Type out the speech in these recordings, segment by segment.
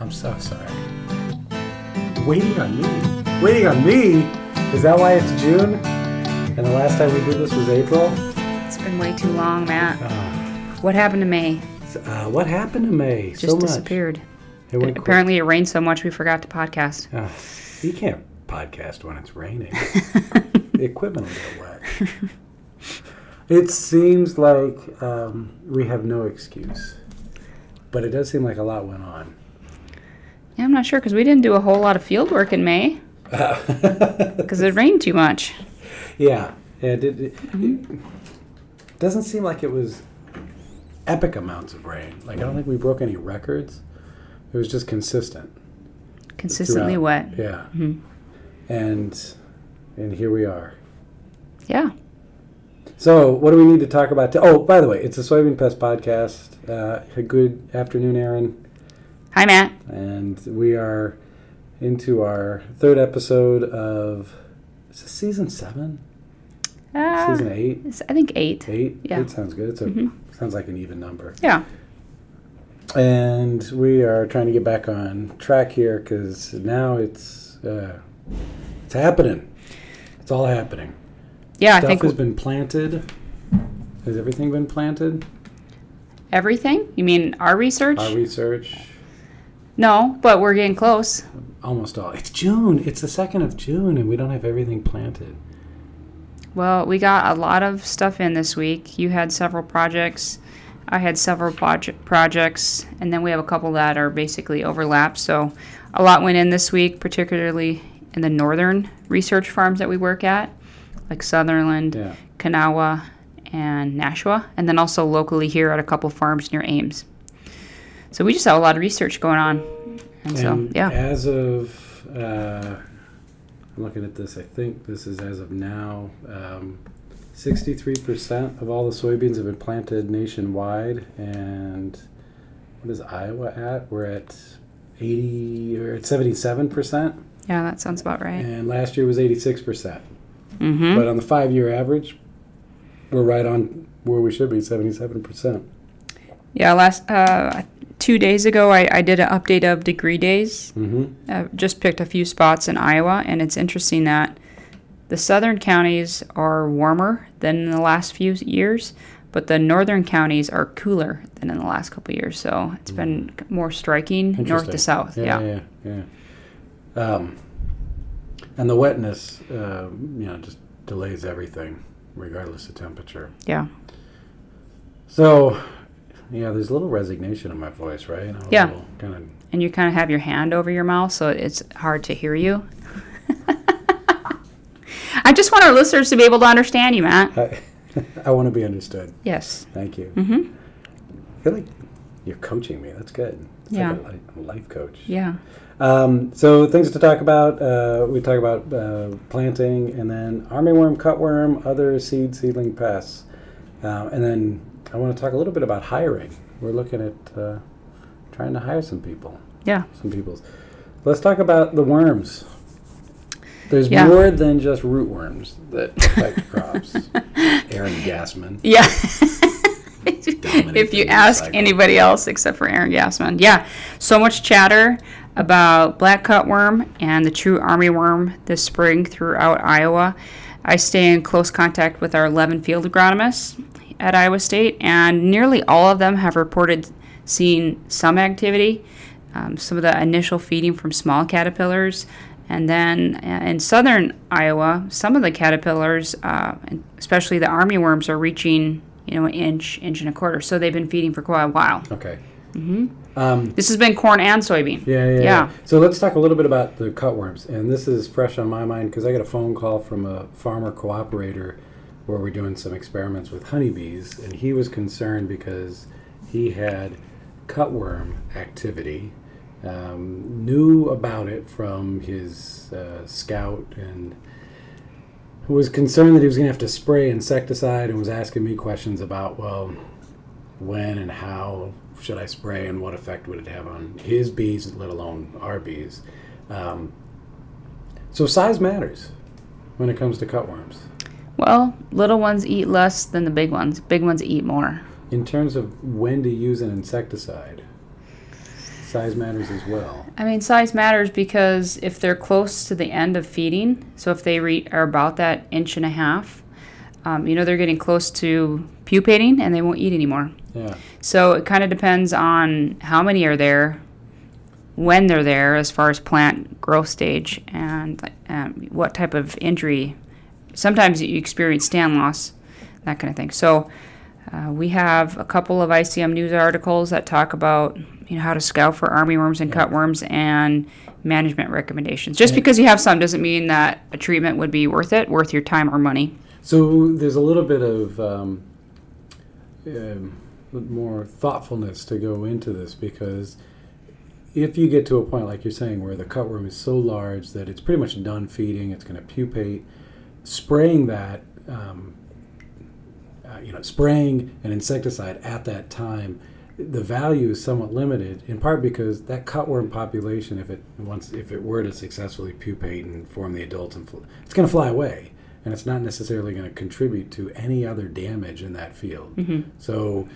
I'm so sorry. Waiting on me. Waiting on me? Is that why it's June? And the last time we did this was April? It's been way too long, Matt. Uh, What happened to May? uh, what happened to May? Just so much. disappeared. It. Apparently, it rained so much we forgot to podcast. Uh, you can't podcast when it's raining. the equipment will get wet. It seems like um, we have no excuse, but it does seem like a lot went on. Yeah, I'm not sure because we didn't do a whole lot of field work in May because it rained too much. Yeah, yeah. It, it, it doesn't seem like it was epic amounts of rain. Like I don't think we broke any records. It was just consistent. Consistently throughout. wet. Yeah, Mhm. and and here we are. Yeah. So, what do we need to talk about? To, oh, by the way, it's a soybean pest podcast. Uh, a good afternoon, Erin, Hi, Matt. and we are into our third episode of is this season seven, Uh, season eight, I think eight. eight. Yeah. Eight sounds good. It's a Mhm. sounds like an even number. Yeah. And we are trying to get back on track here because now it's uh, it's happening. It's all happening. Yeah, I Stuff think has been planted. Has everything been planted? everything. You mean our research? Our research, no, but we're getting close. almost all. It's June. It's the second of June, and we don't have everything planted. Well, we got a lot of stuff in this week. You had several projects. I had several project projects, and then we have a couple that are basically overlapped. So, a lot went in this week, particularly in the northern research farms that we work at, like Sutherland, Yeah. Kanawha, and Nashua, and then also locally here at a couple farms near Ames. So we just have a lot of research going on, and so yeah, As of, uh, I'm looking at this. I think this is as of now. Um, 63% of all the soybeans have been planted nationwide, and what is Iowa at? We're at 80 or at 77%, yeah, that sounds about right. and last year was 86%. Mm-hmm. But on the five-year average, we're right on where we should be, 77%. Yeah, last uh, two days ago, I, I did an update of degree days. Mm-hmm. Uh, just picked a few spots in Iowa, and it's interesting that the southern counties are warmer than in the last few years, but the northern counties are cooler than in the last couple years. So it's been more striking north to south. Yeah. yeah, yeah. yeah. Um, and the wetness, uh, you know, just delays everything, regardless of temperature. Yeah. So, yeah, there's a little resignation in my voice, right? Yeah. Kind of. And you kind of have your hand over your mouth, so it's hard to hear you. I just want our listeners to be able to understand you, Matt. I, I want to be understood. Yes. Thank you. Mm-hmm. I feel like you're coaching me. That's good. It's Yeah. Like a, a life coach. Yeah. Um, so things to talk about. Uh, we talk about uh, planting, and then armyworm, cutworm, other seed seedling pests, uh, and then I want to talk a little bit about hiring. We're looking at uh, trying to hire some people. Yeah. Some people's. Let's talk about the worms. There's Yeah. more than just rootworms that affect crops. Aaron Gassmann. Yeah. If you ask cycle. anybody else except for Aaron Gassmann. Yeah. So much chatter about black cutworm and the true army worm this spring throughout Iowa. I stay in close contact with our 11 field agronomists at Iowa State, and nearly all of them have reported seeing some activity, um, some of the initial feeding from small caterpillars. And then uh, in southern Iowa, some of the caterpillars, uh, especially the army worms, are reaching you know an inch, inch and a quarter. So they've been feeding for quite a while. Okay. Mm-hmm. Um, This has been corn and soybean. Yeah, yeah, yeah. Yeah. So let's talk a little bit about the cutworms, and this is fresh on my mind because I got a phone call from a farmer cooperator where we're doing some experiments with honeybees, and he was concerned because he had cutworm activity, um, knew about it from his uh, scout, and was concerned that he was going to have to spray insecticide, and was asking me questions about well, when and how should I spray and what effect would it have on his bees, let alone our bees. Um, so size matters when it comes to cutworms. Well, little ones eat less than the big ones. Big ones eat more. In terms of when to use an insecticide, size matters as well. I mean, size matters because if they're close to the end of feeding, so if they re- are about that inch and a half, um, you know, they're getting close to pupating and they won't eat anymore. Yeah. So it kind of depends on how many are there, when they're there, as far as plant growth stage, and um, what type of injury. Sometimes you experience stand loss, that kind of thing. So uh, we have a couple of ICM news articles that talk about you know how to scout for armyworms and cutworms and management recommendations. Just because you have some doesn't mean that a treatment would be worth it, worth your time or money. So there's a little bit of um, um, more thoughtfulness to go into this because if you get to a point like you're saying where the cutworm is so large that it's pretty much done feeding, it's going to pupate, spraying that, um, uh, you know, spraying an insecticide at that time, the value is somewhat limited. In part because that cutworm population, if it once if it were to successfully pupate and form the adults, and fl- it's going to fly away, and it's not necessarily going to contribute to any other damage in that field. So,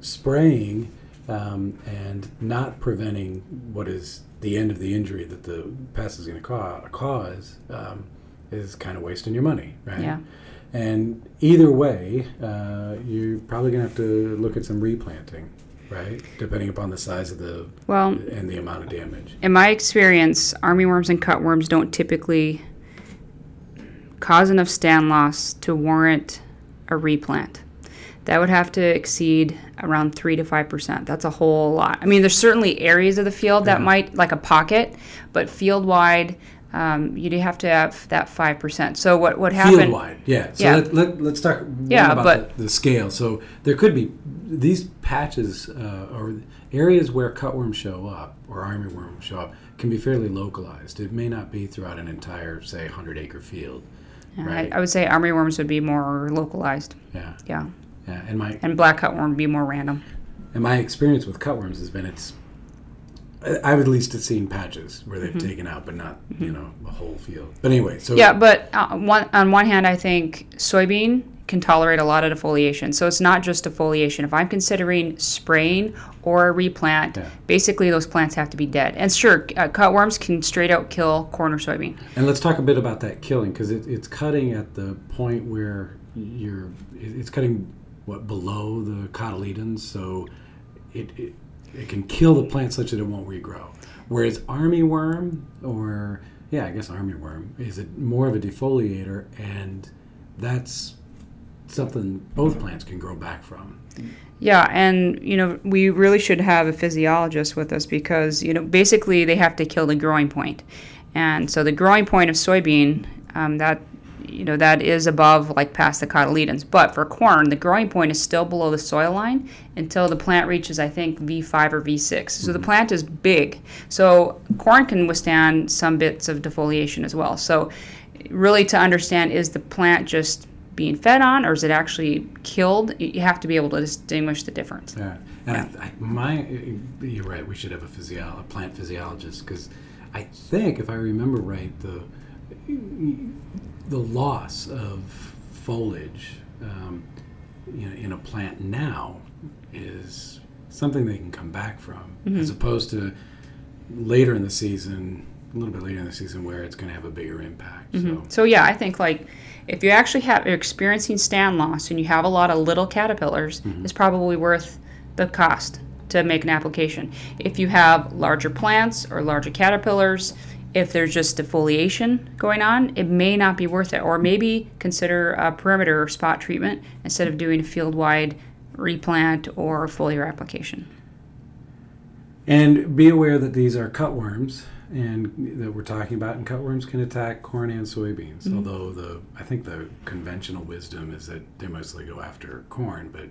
spraying um, and not preventing what is the end of the injury that the pest is going to ca- cause um, is kind of wasting your money, right? Yeah. And either way, uh, you're probably going to have to look at some replanting, right? Depending upon the size of the Well, and the amount of damage. in my experience, armyworms and cutworms don't typically cause enough stand loss to warrant a replant. That would have to exceed around three to five percent. That's a whole lot. I mean, there's certainly areas of the field that Yeah. might, like a pocket, but field wide, um, you'd have to have that five percent. So what what happened? Field wide, yeah. So Yeah. Let, let, let's talk Yeah, about but- the, the scale. So there could be these patches uh, or areas where cutworms show up or armyworms show up can be fairly localized. It may not be throughout an entire, say, 100 acre field. Yeah, right. I, I would say armyworms would be more localized. Yeah, Yeah, yeah. And my and black cutworm would be more random. and my experience with cutworms has been it's. I- I've at least seen patches where they've taken out, but not you know a whole field. But anyway, so Mm-hmm. Yeah, but uh, one, on one hand, I think soybean can tolerate a lot of defoliation. So it's not just defoliation. If I'm considering spraying or a replant, Yeah. basically those plants have to be dead. And sure, uh, cutworms can straight out kill corn or soybean. And let's talk a bit about that killing because it, it's cutting at the point where you're. it- It's cutting what below the cotyledons, so it, it it can kill the plant such that it won't regrow. Whereas armyworm or yeah, I guess armyworm is a, more of a defoliator, and that's something both plants can grow back from. Yeah, and you know we really should have a physiologist with us because you know basically they have to kill the growing point, and so the growing point of soybean um, that you know that is above like past the cotyledons. But for corn, the growing point is still below the soil line until the plant reaches I think V5 or V6. So the mm-hmm. plant is big. So corn can withstand some bits of defoliation as well. So really to understand is the plant just being fed on or is it actually killed you have to be able to distinguish the difference Yeah, and I, I, my you're right. We should have a physio, a plant physiologist, because I think if I remember right, the the loss of foliage, um, you know, in a plant now is something they can come back from, mm-hmm. as opposed to later in the season, a little bit later in the season, where it's going to have a bigger impact. So. Mm-hmm. so yeah i think like if you actually have you're experiencing stand loss and you have a lot of little caterpillars mm-hmm. it's probably worth the cost to make an application if you have larger plants or larger caterpillars if there's just defoliation going on it may not be worth it or maybe consider a perimeter or spot treatment instead of doing a field wide replant or foliar application And be aware that these are cutworms, and that we're talking about. And cutworms can attack corn and soybeans. Mm-hmm. Although the I think the conventional wisdom is that they mostly go after corn, but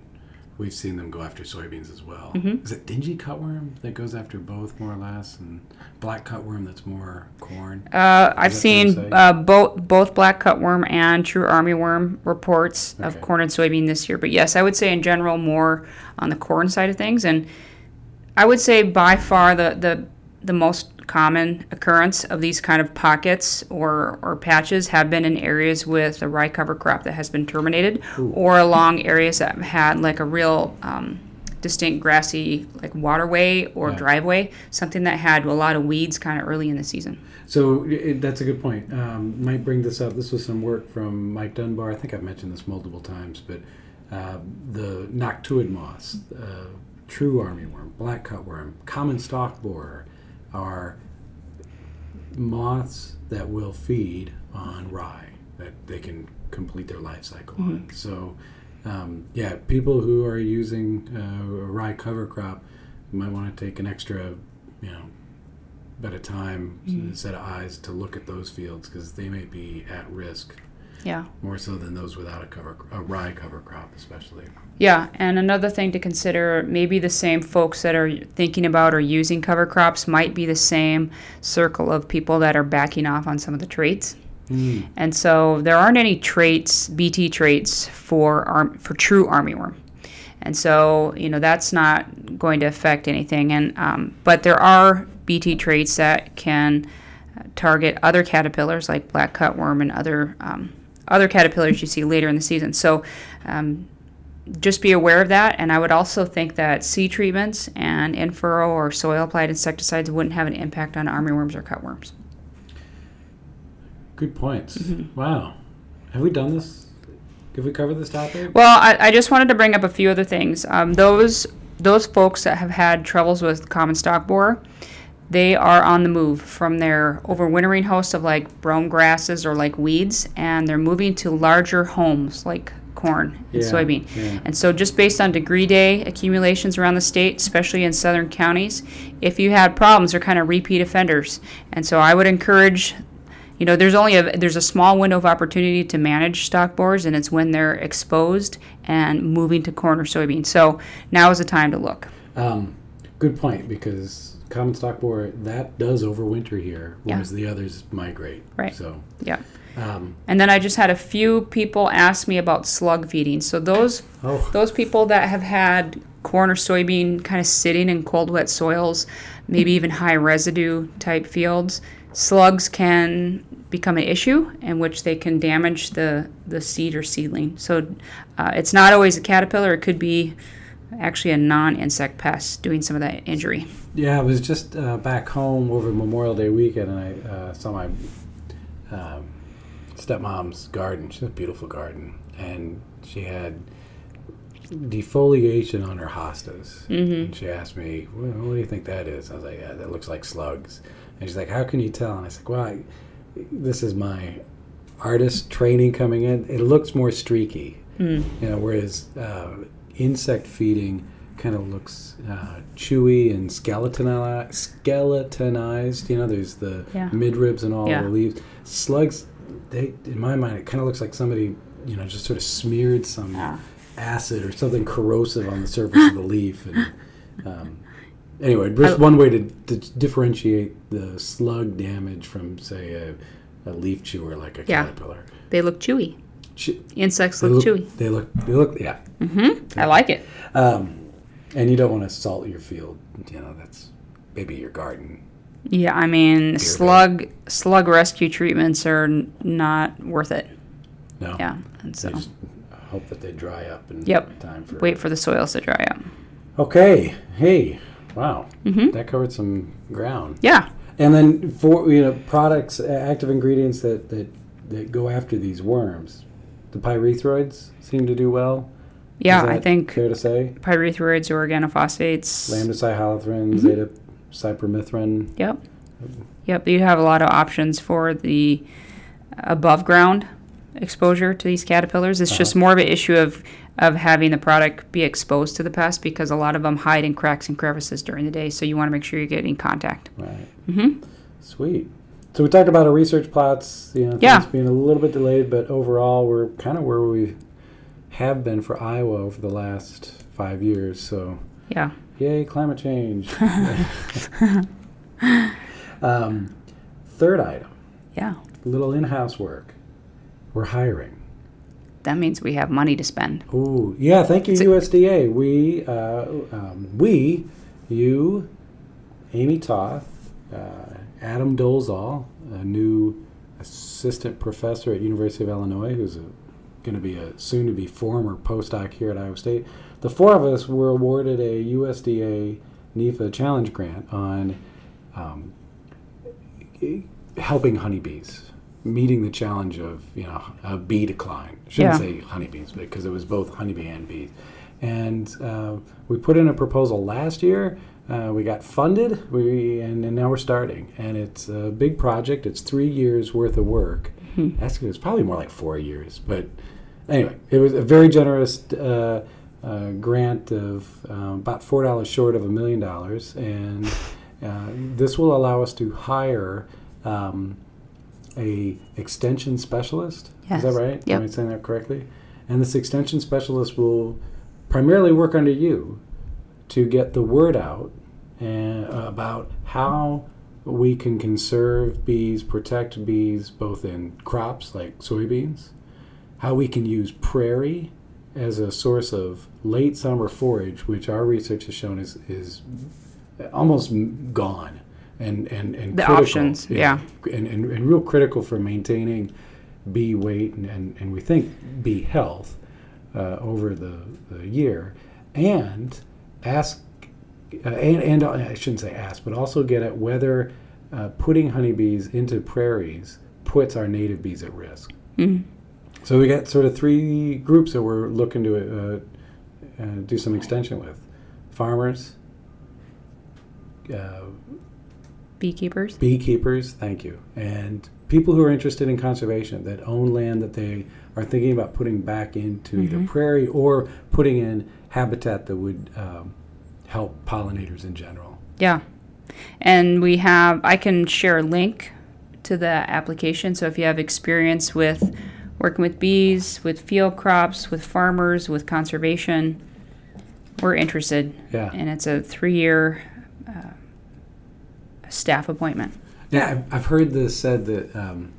we've seen them go after soybeans as well. Is it dingy cutworm that goes after both more or less, and black cutworm that's more corn? Uh, I've Is that fair to seen uh, both both black cutworm and true armyworm reports of corn and soybean this year. But yes, I would say in general more on the corn side of things, and I would say by far the the the most common occurrence of these kind of pockets or or patches have been in areas with a rye cover crop that has been terminated, or along areas that had like a real um, distinct grassy like waterway or Yeah. driveway, something that had a lot of weeds kind of early in the season. So it, that's a good point. Um, might bring this up. This was some work from Mike Dunbar. I think I've mentioned this multiple times, but uh, the noctuid moths, uh, true armyworm, black cutworm, common stalk borer are moths that will feed on rye that they can complete their life cycle on. So, um, yeah, people who are using uh, a rye cover crop might want to take an extra, you know, bit of time, a set of eyes to look at those fields because they may be at risk Yeah. more so than those without a cover, a rye cover crop, especially. Yeah, and another thing to consider maybe the same folks that are thinking about or using cover crops might be the same circle of people that are backing off on some of the traits. And so there aren't any traits, BT traits for arm, for true armyworm. And so, you know, that's not going to affect anything. And um, but there are BT traits that can uh, target other caterpillars like black cutworm and other um, other caterpillars you see later in the season. So um, just be aware of that. And I would also think that seed treatments and in furrow or soil applied insecticides wouldn't have an impact on armyworms or cutworms. Good points. Mm-hmm. Wow. Have we done this? Have we covered this topic? Well, I, I just wanted to bring up a few other things. Um, those those folks that have had troubles with common stalk borer, they are on the move from their overwintering host of like brome grasses or like weeds, and they're moving to larger homes like corn and Yeah, soybean. yeah. And so, just based on degree day accumulations around the state, especially in southern counties, if you had problems, they're kind of repeat offenders. And so, I would encourage you know, there's only a there's a small window of opportunity to manage stalk borers, and it's when they're exposed and moving to corn or soybean. So now is the time to look. Um, good point because common stalk borer that does overwinter here, whereas the others migrate. Right. So, Yeah. um, And then I just had a few people ask me about slug feeding. So those oh, those people that have had corn or soybean kind of sitting in cold, wet soils, maybe even high residue type fields, slugs can become an issue in which they can damage the, the seed or seedling. So uh, it's not always a caterpillar, it could be actually a non insect pest doing some of that injury. yeah, I was just uh, back home over Memorial Day weekend, and I uh, saw my um, stepmom's garden. She has a beautiful garden, and she had defoliation on her hostas. Mm-hmm. And she asked me, well, "What do you think that is?" I was like, "Yeah, that looks like slugs." And she's like, "How can you tell?" And I said, "Well, I, this is my artist training coming in. It looks more streaky, Mm. you know, whereas uh, insect feeding." Kind of looks uh, chewy and skeletonized, skeletonized. You know, there's the Yeah. midribs and all Yeah. the leaves. Slugs, they in my mind, it kind of looks like somebody, you know, just sort of smeared some acid or something corrosive on the surface of the leaf. And, um, anyway, just one way to, to differentiate the slug damage from, say, a, a leaf chewer like a Yeah. caterpillar. They look chewy. Insects look, look, chewy. They look. They look. Yeah. Mm-hmm. I like it. Um, and you don't want to salt your field. You know, that's maybe your garden. Yeah, I mean, slug slug rescue treatments are n- not worth it. No. Yeah, and so hope that they dry up in Yep. time for. wait for the soils to dry up. Okay. Hey. Wow. Mhm. That covered some ground. Yeah, And then for you know products, active ingredients that that that go after these worms, the pyrethroids seem to do well. yeah. I think fair to say. pyrethroids or organophosphates. Lambda-cyhalothrin, Mhm. zeta cypermethrin. Yep. Yep. You have a lot of options for the above ground exposure to these caterpillars. It's just Uh-huh. more of an issue of of having the product be exposed to the pest because a lot of them hide in cracks and crevices during the day. So you want to make sure you're getting contact. Right. Mm-hmm. Sweet. So we talked about our research plots, you know, Yeah. things being a little bit delayed, but overall we're kind of where we have been for Iowa over the last five years. So Yeah. yay, climate change. um, third item, Yeah. little in-house work. We're hiring. That means we have money to spend. Ooh, yeah. Thank you, USDA. We, uh, um, we, you, Amy Toth, uh, Adam Dolezal, a new assistant professor at University of Illinois, who's going to be a soon-to-be former postdoc here at Iowa State. the four of us were awarded a USDA NIFA challenge grant on um, helping honeybees, meeting the challenge of you know a bee decline. I shouldn't Yeah. say honeybees because it was both honeybee and bees. And uh, we put in a proposal last year. Uh, we got funded. We and, and now we're starting. And it's a big project. It's three years worth of work. Actually, it's probably more like four years. But anyway, it was a very generous uh, uh, grant of um, about four dollars short of a million dollars, and uh, this will allow us to hire um, a extension specialist. Is that right? Yep. Am I saying that correctly? And this extension specialist will primarily work under you to get the word out and, about how we can conserve bees, protect bees, both in crops like soybeans, how we can use prairie as a source of late summer forage, which our research has shown is, is almost gone. And, and, and The critical, options, yeah. And, and, and real critical for maintaining bee weight and, and, and we think bee health uh, over the, the year. And ask, uh, and, and uh, I shouldn't say ask, but also get at whether uh, putting honeybees into prairies puts our native bees at risk. Mhm. So we got sort of three groups that we're looking to uh, uh, do some extension with: farmers, uh, Beekeepers. beekeepers. Thank you, and people who are interested in conservation that own land that they are thinking about putting back into either prairie or putting in habitat that would um, help pollinators in general. Yeah. And we have, I can share a link to the application. So if you have experience with working with bees, with field crops, with farmers, with conservation, we're interested. Yeah. And it's a three year uh, staff appointment. Yeah, I've, I've heard this said that um,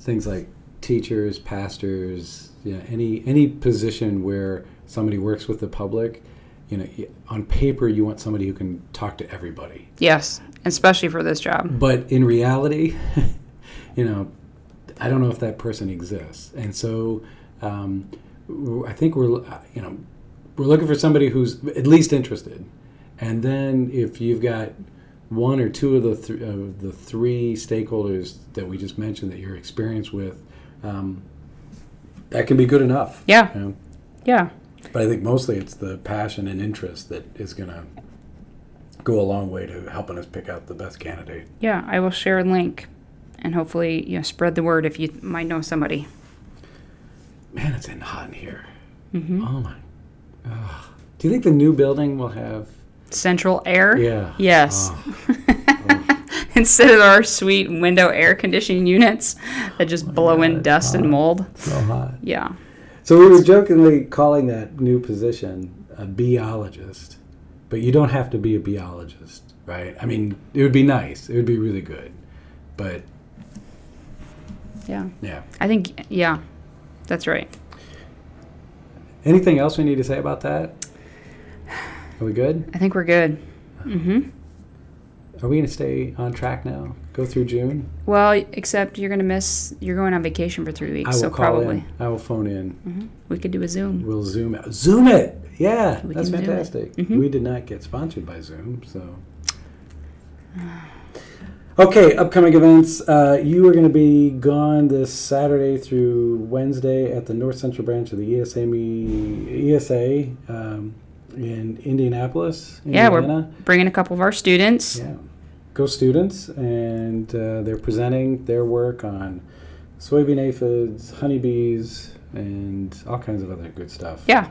things like teachers, pastors, you know, any any position where somebody works with the public, you know, on paper you want somebody who can talk to everybody, Yes. Especially for this job. but in reality, you know, I don't know if that person exists, and so um, I think we're uh, you know we're looking for somebody who's at least interested, and then if you've got one or two of the th- of the three stakeholders that we just mentioned that you're experienced with, um, that can be good enough. Yeah. you know? Yeah. But I think mostly it's the passion and interest that is going to go a long way to helping us pick out the best candidate. Yeah. I will share a link and hopefully, you know, spread the word if you might know somebody. Man, it's in hot in here. Mm-hmm. Oh my. Do you think the new building will have? Central air? Yeah. Yes. Oh, Instead of our sweet window air conditioning units that just blow God, in dust and mold. so hot. Yeah. So we were jokingly calling that new position a biologist, but you don't have to be a biologist, right? I mean, it would be nice. It would be really good, but Yeah. yeah. I think, yeah, that's right. Anything else we need to say about that? Are we good? I think we're good. Mm-hmm. Are we going to stay on track now? Go through June? Well, except you're going to miss, you're going on vacation for three weeks. I will so call probably in. I will phone in. hmm we could do a Zoom. We'll Zoom it. Zoom it! Yeah, We that's can Zoom it. fantastic. Mhm. We did not get sponsored by Zoom, so. Okay, upcoming events. Uh, you are going to be gone this Saturday through Wednesday at the North Central branch of the ESAME, ESA um, in Indianapolis, Indiana. Yeah, we're bringing a couple of our students. Yeah. Go students, and uh, they're presenting their work on soybean aphids, honeybees, and all kinds of other good stuff. Yeah.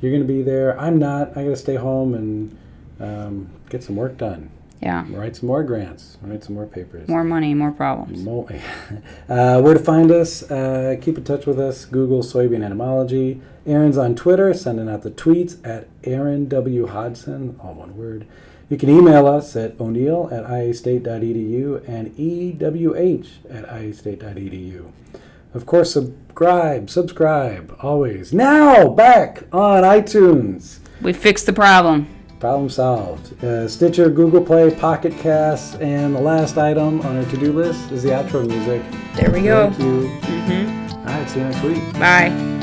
You're going to be there. I'm not. I got to stay home and um, get some work done. Yeah. Write some more grants. Write some more papers. More money, more problems. Mo- uh, where to find us? Uh, keep in touch with us. Google soybean entomology. Erin's on Twitter, sending out the tweets at Erin W. Hodgson, all one word. You can email us at o'neill at iastate.edu and ewh at iastate.edu. Of course, subscribe, subscribe, always. Now, back on iTunes. We fixed the problem. Problem solved. Uh, Stitcher, Google Play, Pocket Cast, and the last item on our to-do list is the outro music. There we go. Thank you. hmm All right, see you next week. Bye.